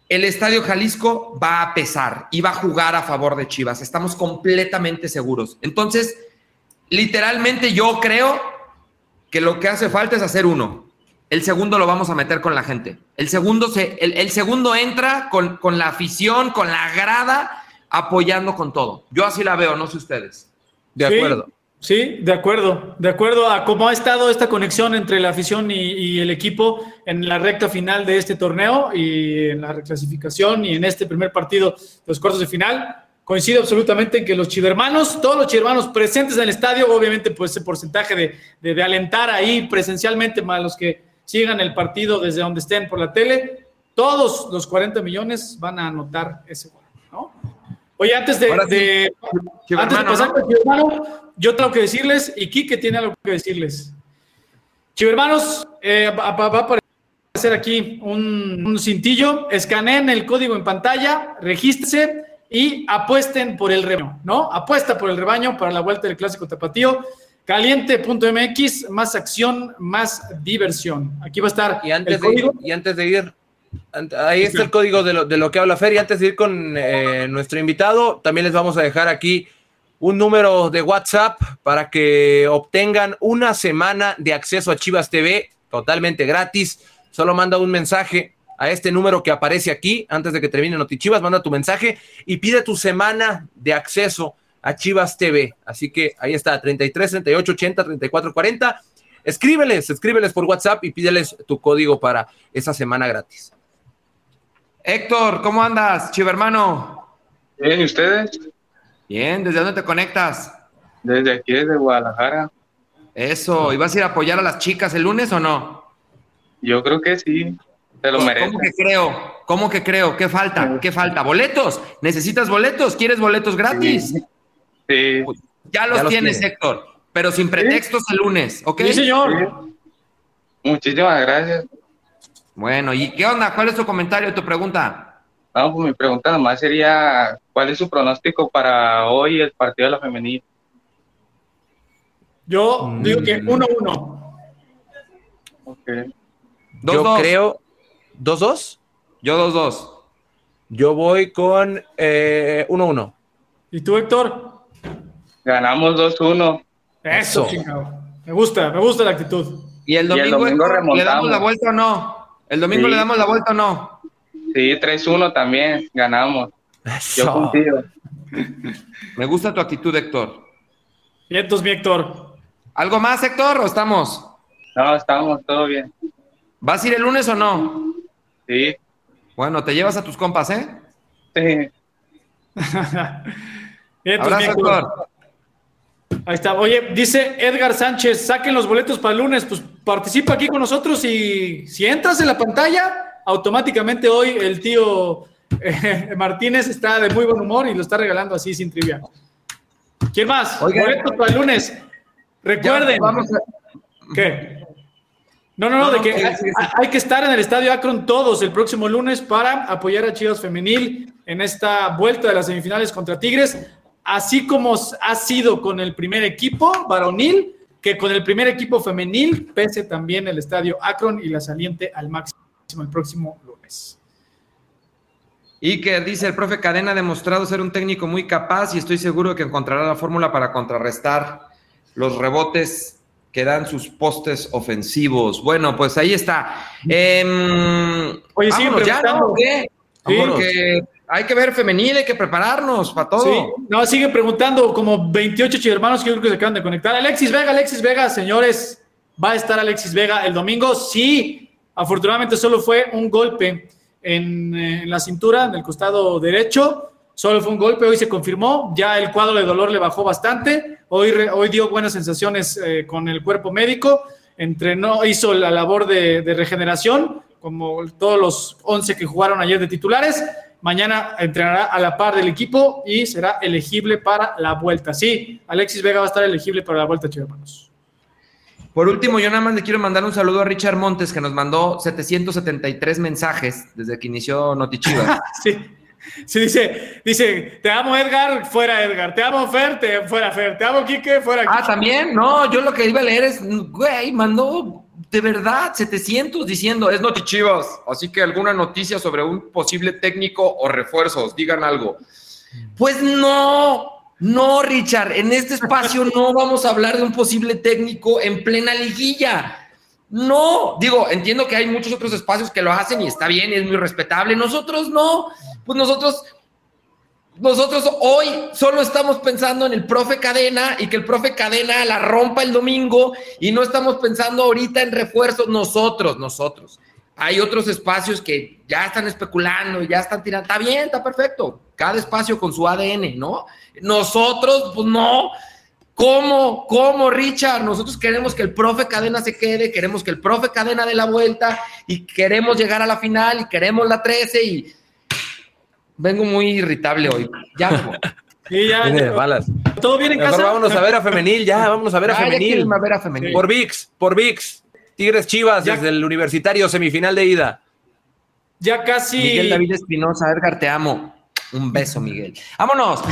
El estadio Jalisco va a pesar y va a jugar a favor de Chivas, estamos completamente seguros. Entonces, literalmente yo creo que lo que hace falta es hacer uno, el segundo lo vamos a meter con la gente. El segundo, se, el, segundo entra con, con, la afición, con la grada, apoyando con todo. Yo así la veo, no sé ustedes. De acuerdo. Sí, de acuerdo. De acuerdo a cómo ha estado esta conexión entre la afición y, el equipo en la recta final de este torneo y en la reclasificación y en este primer partido de los cuartos de final. Coincido absolutamente en que los chivermanos, todos los chivermanos presentes en el estadio, obviamente, pues ese porcentaje de, de, de alentar ahí presencialmente, más los que sigan el partido desde donde estén por la tele, todos los 40 millones van a anotar ese gol, ¿no? Oye, antes de, de, antes de pasar con Chivermano, yo tengo que decirles, y Kike tiene algo que decirles. Chivermanos, eh, va, va, a aparecer aquí un, un cintillo, escaneen el código en pantalla, regístrense y apuesten por el rebaño, ¿no? Apuesta por el rebaño para la vuelta del Clásico Tapatío. Caliente.mx, más acción, más diversión. Aquí va a estar y antes el código. y antes de ir, Ahí está el código de lo, de lo que habla Fer. Y antes de ir con eh, nuestro invitado, también les vamos a dejar aquí un número de WhatsApp para que obtengan una semana de acceso a Chivas TV totalmente gratis. Solo manda un mensaje a este número que aparece aquí antes de que termine Notichivas. Manda tu mensaje y pide tu semana de acceso a Chivas TV. Así que ahí está, 33, 38, 80, 34, 40. Escríbeles, escríbeles por WhatsApp y pídeles tu código para esa semana gratis. Héctor, ¿cómo andas, chivo hermano? Bien, ¿y ustedes? Bien, ¿desde dónde te conectas? Desde aquí, desde Guadalajara. Eso, ¿y vas a ir a apoyar a las chicas el lunes o no? Yo creo que sí, te lo mereces. ¿Cómo que creo? ¿Cómo que creo? ¿Qué falta? ¿Qué falta? ¿Boletos? ¿Necesitas boletos? ¿Quieres boletos gratis? Sí. Ya los, ya los tienes, tiene. Héctor, pero sin pretextos el lunes, ¿ok? Sí, señor. Sí. Muchísimas gracias. Bueno, ¿y qué onda? ¿Cuál es tu comentario, tu pregunta? No, pues mi pregunta nomás sería, ¿cuál es su pronóstico para hoy el partido de la femenil? Yo mm. digo que 1-1. Okay. Dos, Yo dos. creo, ¿2-2? Yo 2-2. Yo voy con 1-1. Eh, ¿Y tú, Héctor? Ganamos 2-1. Eso, chingado. Me gusta, me gusta la actitud. ¿Y el domingo, y el domingo Héctor, le damos la vuelta o no? ¿El domingo Sí. le damos la vuelta o no? Sí, 3-1 también, ganamos. Yo confío. [laughs] Me gusta tu actitud, Héctor. Y entonces, mi Héctor. ¿Algo más, Héctor, o estamos? No, estamos, todo bien. ¿Vas a ir el lunes o no? Sí, Bueno, te llevas a tus compas, ¿eh? sí. [laughs] Mi Abrazo, Héctor. Héctor. Ahí está. Oye, dice Edgar Sánchez, saquen los boletos para el lunes. Pues participa aquí con nosotros y si entras en la pantalla, automáticamente hoy el tío eh, [laughs] Martínez está de muy buen humor y lo está regalando así sin trivia. ¿Quién más? Oigan. boletos para el lunes. Recuerden. Ya, vamos a- ¿Qué? No, no, no, de que- hay, hay que estar en el Estadio Akron todos el próximo lunes para apoyar a Chivas Femenil en esta vuelta de las semifinales contra Tigres, así como ha sido con el primer equipo varonil, que con el primer equipo femenil, pese también el Estadio Akron y la saliente al máximo el próximo lunes. Iker dice, el profe Cadena ha demostrado ser un técnico muy capaz y estoy seguro que encontrará la fórmula para contrarrestar los rebotes que dan sus postes ofensivos. Bueno, pues ahí está. Em, Oye, vámonos ya. ¿Qué? Sí. Porque hay que ver femenil, hay que prepararnos para todo. Sí, no, siguen preguntando como 28 chivermanos que creo que se acaban de conectar. Alexis Vega, Alexis Vega, señores, ¿va a estar Alexis Vega el domingo? Sí, afortunadamente solo fue un golpe en, eh, en la cintura, en el costado derecho. Solo fue un golpe, hoy se confirmó, ya el cuadro de dolor le bajó bastante, hoy, re- hoy dio buenas sensaciones eh, con el cuerpo médico, entrenó, hizo la labor de, de regeneración, como todos los 11 que jugaron ayer de titulares, mañana entrenará a la par del equipo y será elegible para la vuelta. Sí, Alexis Vega va a estar elegible para la vuelta, chicos hermanos. Por último, yo nada más le quiero mandar un saludo a Richard Montes, que nos mandó 773 mensajes desde que inició Notichivas. [laughs] Sí. Sí, dice, dice, te amo Edgar, fuera Edgar, te amo Fer, te, fuera Fer, te amo Quique, fuera ah, Quique. también, no, yo lo que iba a leer es, güey, mandó de verdad 700 diciendo, es Notichivas, así que alguna noticia sobre un posible técnico o refuerzos, digan algo. Pues no, no, Richard, en este espacio no vamos a hablar de un posible técnico en plena liguilla. No, digo, entiendo que hay muchos otros espacios que lo hacen y está bien, es muy respetable. Nosotros no, pues nosotros, nosotros hoy solo estamos pensando en el profe Cadena y que el profe Cadena la rompa el domingo y no estamos pensando ahorita en refuerzos nosotros, nosotros. Hay otros espacios que ya están especulando, ya están tirando. Está bien, está perfecto. Cada espacio con su ADN, ¿no? Nosotros, pues no ¿Cómo? ¿Cómo, Richard? Nosotros queremos que el profe Cadena se quede, queremos que el profe Cadena dé la vuelta y queremos llegar a la final y queremos la 13 y vengo muy irritable hoy. Ya, [laughs] Sí, ya, Tiene ya. balas. ¿Todo bien en Mejor casa? vámonos a ver a femenil, ya, vámonos a ver a Ya, ya femenil. irme a ver a femenil. Por VIX, por VIX. Tigres Chivas Ya. desde el universitario semifinal de ida. Ya casi. Miguel David Espinosa, Edgar, te amo. Un beso, Miguel. ¡Vámonos!